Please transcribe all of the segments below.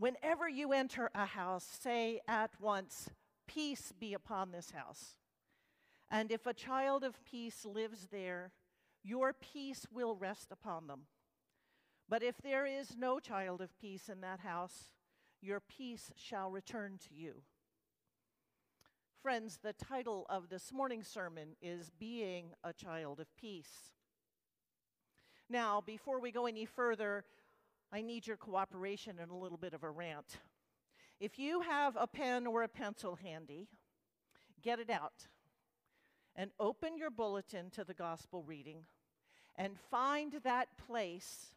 Whenever you enter a house, say at once, Peace be upon this house. And if a child of peace lives there, your peace will rest upon them. But if there is no child of peace in that house, your peace shall return to you. Friends, the title of this morning's sermon is Being a Child of Peace. Now, before we go any further, I need your cooperation in a little bit of a rant. If you have a pen or a pencil handy, get it out and open your bulletin to the gospel reading and find that place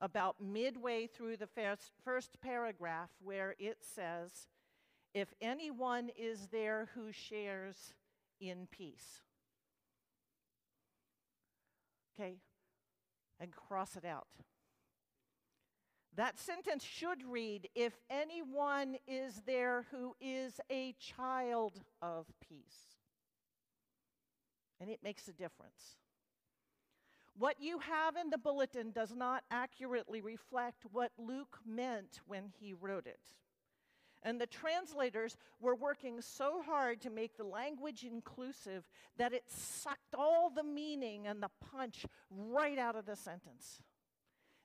about midway through the first, first paragraph where it says, If anyone is there who shares in peace. Okay? And cross it out. That sentence should read If anyone is there who is a child of peace. And it makes a difference. What you have in the bulletin does not accurately reflect what Luke meant when he wrote it. And the translators were working so hard to make the language inclusive that it sucked all the meaning and the punch right out of the sentence.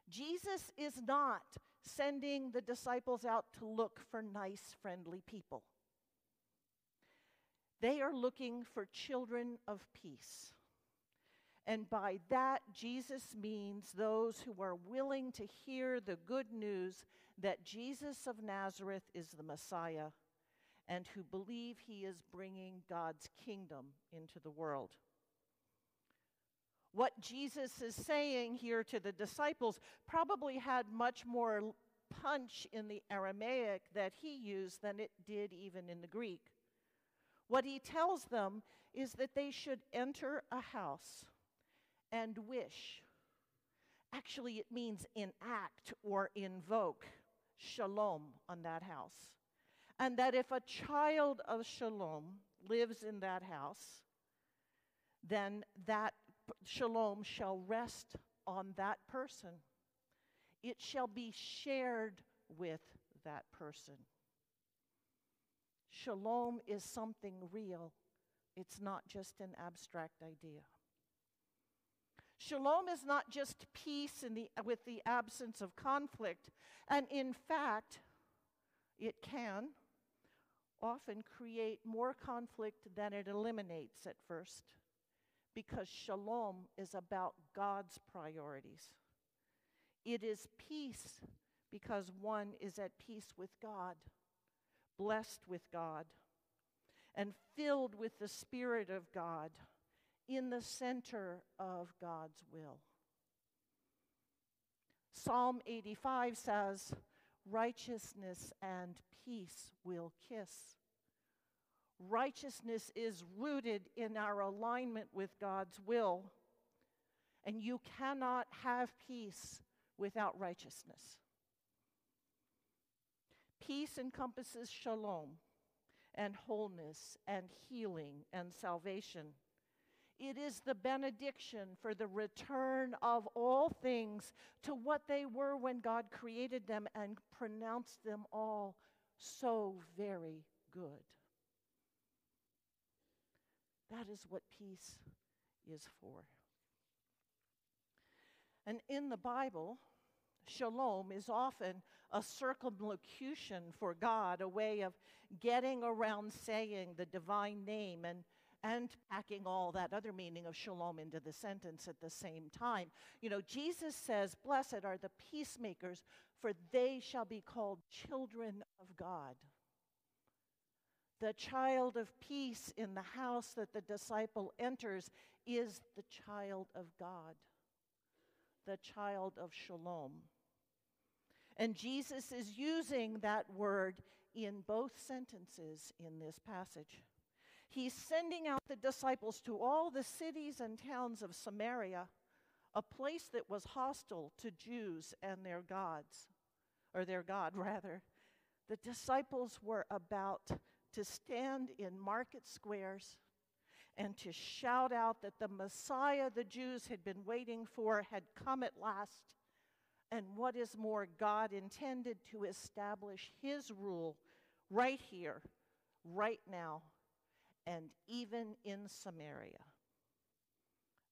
Jesus is not sending the disciples out to look for nice, friendly people. They are looking for children of peace. And by that, Jesus means those who are willing to hear the good news that Jesus of Nazareth is the Messiah and who believe he is bringing God's kingdom into the world. What Jesus is saying here to the disciples probably had much more punch in the Aramaic that he used than it did even in the Greek. What he tells them is that they should enter a house and wish. Actually, it means enact or invoke shalom on that house. And that if a child of shalom lives in that house, then that shalom shall rest on that person. It shall be shared with that person. Shalom is something real, it's not just an abstract idea. Shalom is not just peace in the, with the absence of conflict, and in fact, it can often create more conflict than it eliminates at first, because shalom is about God's priorities. It is peace because one is at peace with God, blessed with God, and filled with the Spirit of God in the center of God's will. Psalm 85 says, Righteousness and peace will kiss. Righteousness is rooted in our alignment with God's will, and you cannot have peace without righteousness. Peace encompasses shalom and wholeness and healing and salvation. It is the benediction for the return of all things to what they were when God created them and pronounced them all so very good. That is what peace is for. And in the Bible, shalom is often a circumlocution for God, a way of getting around saying the divine name and and packing all that other meaning of shalom into the sentence at the same time. You know, Jesus says, Blessed are the peacemakers, for they shall be called children of God. The child of peace in the house that the disciple enters is the child of God, the child of shalom. And Jesus is using that word in both sentences in this passage. He's sending out the disciples to all the cities and towns of Samaria, a place that was hostile to Jews and their gods, or their God, rather. The disciples were about to stand in market squares and to shout out that the Messiah the Jews had been waiting for had come at last And what is more, God intended to establish His rule right here, right now, and even in Samaria.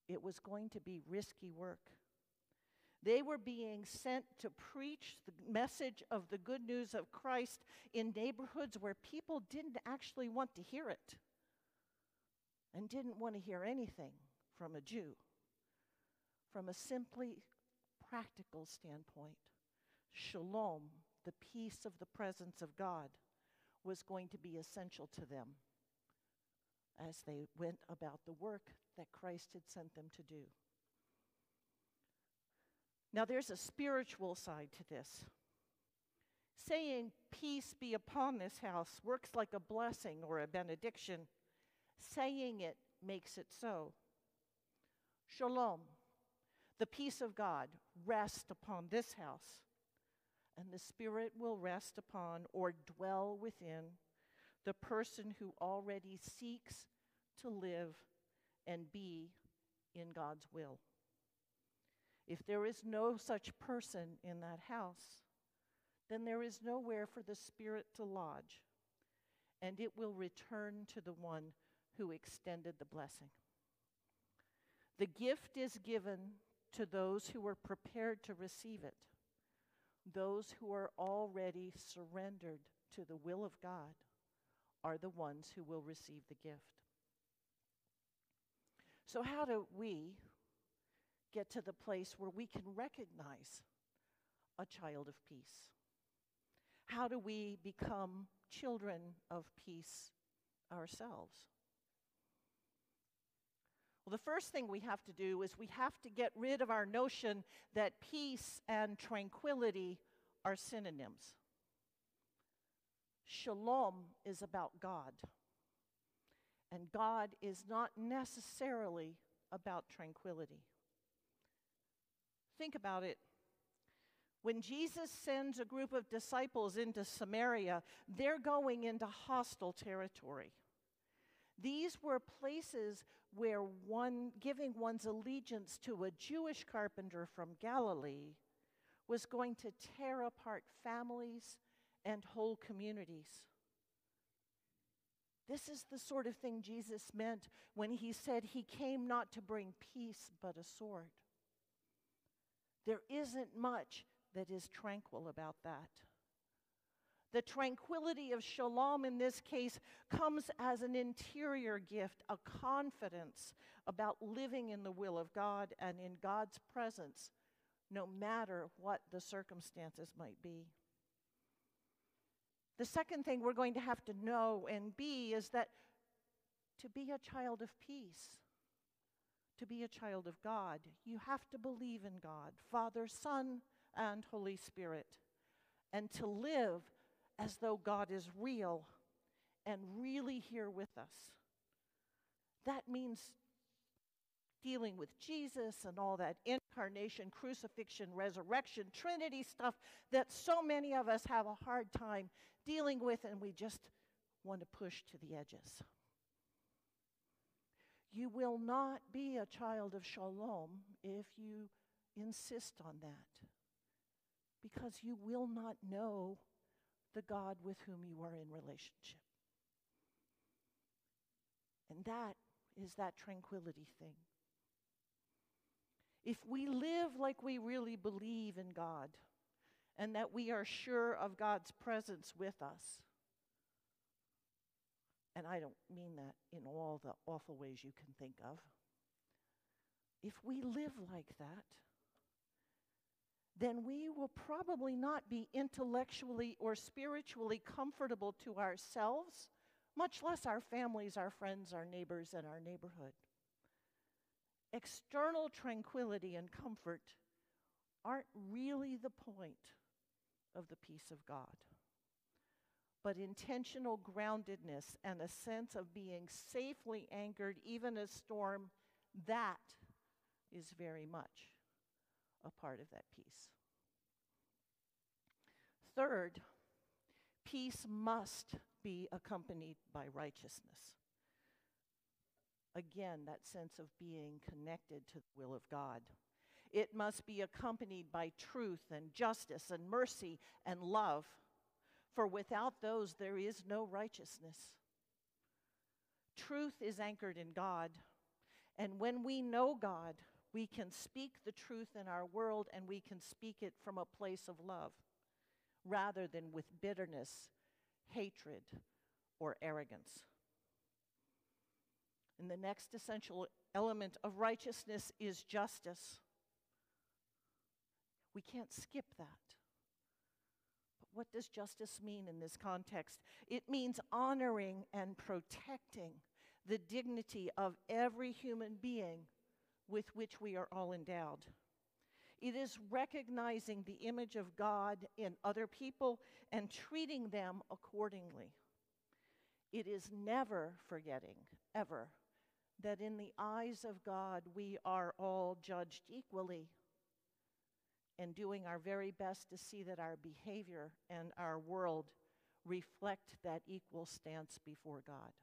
It was going to be risky work. They were being sent to preach the message of the good news of Christ in neighborhoods where people didn't actually want to hear it and didn't want to hear anything from a Jew. From a simply practical standpoint, shalom, the peace of the presence of God, was going to be essential to them as they went about the work that Christ had sent them to do. Now, there's a spiritual side to this. Saying, Peace be upon this house, works like a blessing or a benediction. Saying it makes it so. Shalom, the peace of God, rest upon this house, and the Spirit will rest upon or dwell within the person who already seeks to live and be in God's will. If there is no such person in that house, then there is nowhere for the Spirit to lodge, and it will return to the one who extended the blessing. The gift is given to those who are prepared to receive it, those who are already surrendered to the will of God are the ones who will receive the gift. So, how do we get to the place where we can recognize a child of peace? How do we become children of peace ourselves? Well, the first thing we have to do is we have to get rid of our notion that peace and tranquility are synonyms. Shalom is about God. And God is not necessarily about tranquility. Think about it. When Jesus sends a group of disciples into Samaria, they're going into hostile territory. These were places where one giving one's allegiance to a Jewish carpenter from Galilee was going to tear apart families and whole communities. This is the sort of thing Jesus meant when he said he came not to bring peace but a sword. There isn't much that is tranquil about that. The tranquility of shalom in this case comes as an interior gift, a confidence about living in the will of God and in God's presence, no matter what the circumstances might be. The second thing we're going to have to know and be is that to be a child of peace, to be a child of God, you have to believe in God, Father, Son, and Holy Spirit, and to live as though God is real and really here with us. That means dealing with Jesus and all that incarnation, crucifixion, resurrection, Trinity stuff that so many of us have a hard time dealing with and we just want to push to the edges. You will not be a child of shalom if you insist on that because you will not know the God with whom you are in relationship. And that is that tranquility thing. If we live like we really believe in God and that we are sure of God's presence with us, and I don't mean that in all the awful ways you can think of, if we live like that, then we will probably not be intellectually or spiritually comfortable to ourselves, much less our families, our friends, our neighbors, and our neighborhood. External tranquility and comfort aren't really the point of the peace of God. But intentional groundedness and a sense of being safely anchored, even a storm, that is very much a part of that peace. Third, peace must be accompanied by righteousness. Again, that sense of being connected to the will of God. It must be accompanied by truth and justice and mercy and love. For without those, there is no righteousness. Truth is anchored in God. And when we know God, we can speak the truth in our world and we can speak it from a place of love rather than with bitterness, hatred, or arrogance. And the next essential element of righteousness is justice. We can't skip that. What does justice mean in this context? It means honoring and protecting the dignity of every human being with which we are all endowed. It is recognizing the image of God in other people and treating them accordingly. It is never forgetting, ever, that in the eyes of God we are all judged equally and doing our very best to see that our behavior and our world reflect that equal stance before God.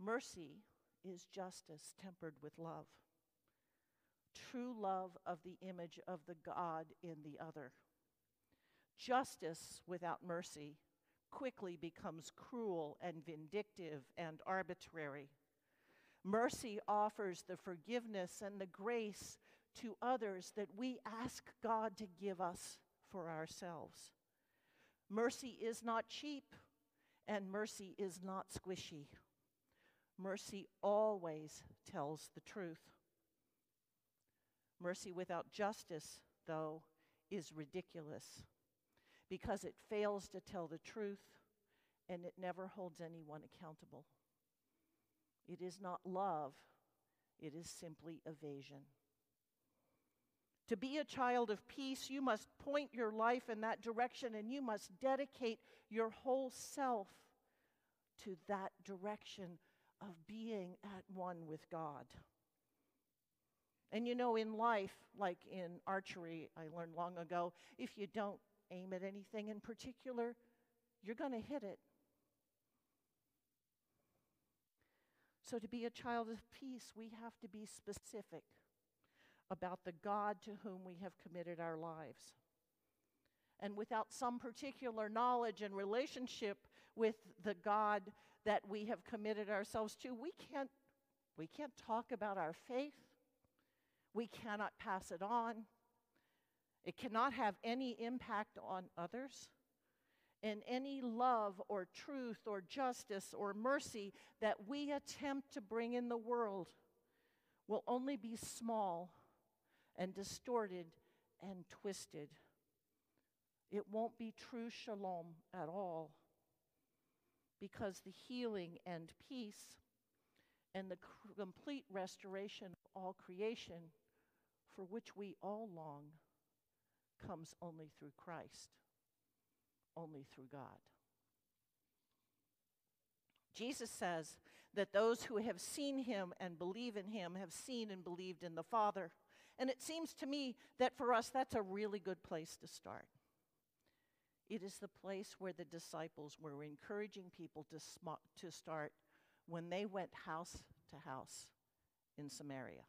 Mercy is justice tempered with love, true love of the image of the God in the other. Justice without mercy quickly becomes cruel and vindictive and arbitrary. Mercy offers the forgiveness and the grace to others that we ask God to give us for ourselves. Mercy is not cheap, and mercy is not squishy. Mercy always tells the truth. Mercy without justice, though, is ridiculous because it fails to tell the truth and it never holds anyone accountable. It is not love, it is simply evasion. To be a child of peace, you must point your life in that direction and you must dedicate your whole self to that direction of being at one with God. And you know, in life, like in archery, I learned long ago, if you don't aim at anything in particular, you're going to hit it. So, to be a child of peace, we have to be specific about the God to whom we have committed our lives. And without some particular knowledge and relationship with the God that we have committed ourselves to, we can't, we can't talk about our faith. We cannot pass it on. It cannot have any impact on others. And any love or truth or justice or mercy that we attempt to bring in the world will only be small and distorted and twisted. It won't be true shalom at all because the healing and peace and the complete restoration of all creation for which we all long comes only through Christ, only through God. Jesus says that those who have seen him and believe in him have seen and believed in the Father. And it seems to me that for us, that's a really good place to start. It is the place where the disciples were encouraging people to, sm- to start when they went house to house in Samaria.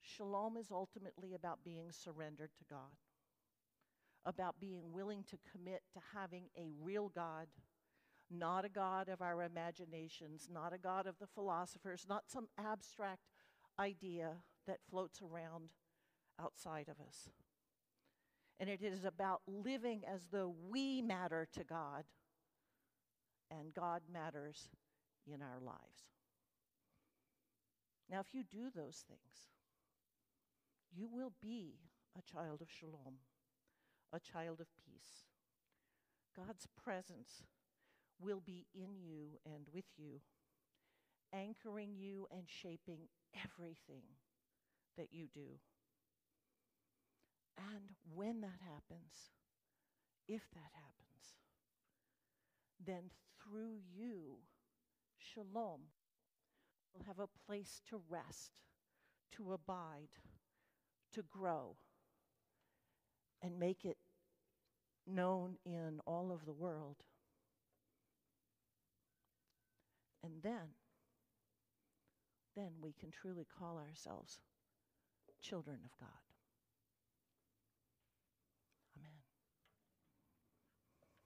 Shalom is ultimately about being surrendered to God, about being willing to commit to having a real God, not a God of our imaginations, not a God of the philosophers, not some abstract idea that floats around outside of us. And it is about living as though we matter to God and God matters in our lives. Now, if you do those things, you will be a child of shalom, a child of peace. God's presence will be in you and with you, anchoring you and shaping everything that you do. And when that happens, if that happens, then through you, shalom will have a place to rest, to abide to grow and make it known in all of the world. And then then we can truly call ourselves children of God.